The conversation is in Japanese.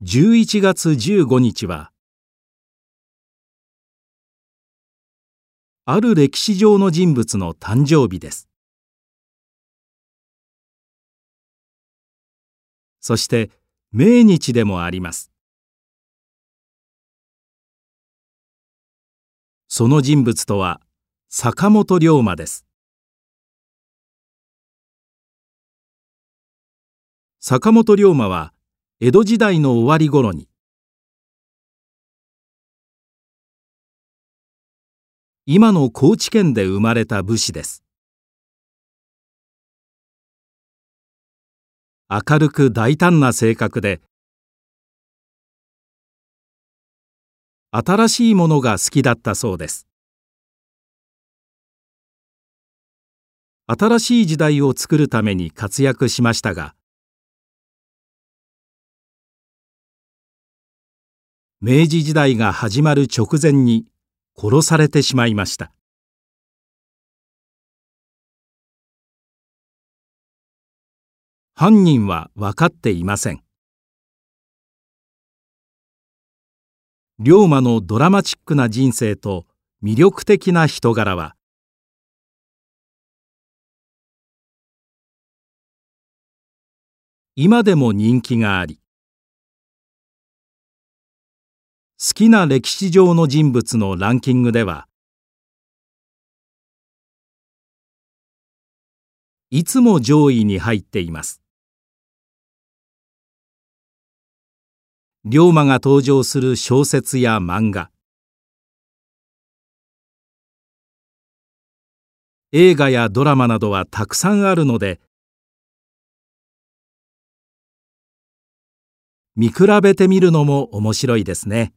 11月15日はある歴史上の人物の誕生日です。そして命日でもあります。その人物とは坂本龍馬です。坂本龍馬は江戸時代の終わり頃に。今の高知県で生まれた武士です。明るく大胆な性格で新しいものが好きだったそうです。新しい時代を作るために活躍しましたが明治時代が始まる直前に殺されてしまいました。犯人は分かっていません。龍馬のドラマチックな人生と魅力的な人柄は今でも人気があり好きな歴史上の人物のランキングではいつも上位に入っています龍馬が登場する小説や漫画映画やドラマなどはたくさんあるので見比べてみるのも面白いですね。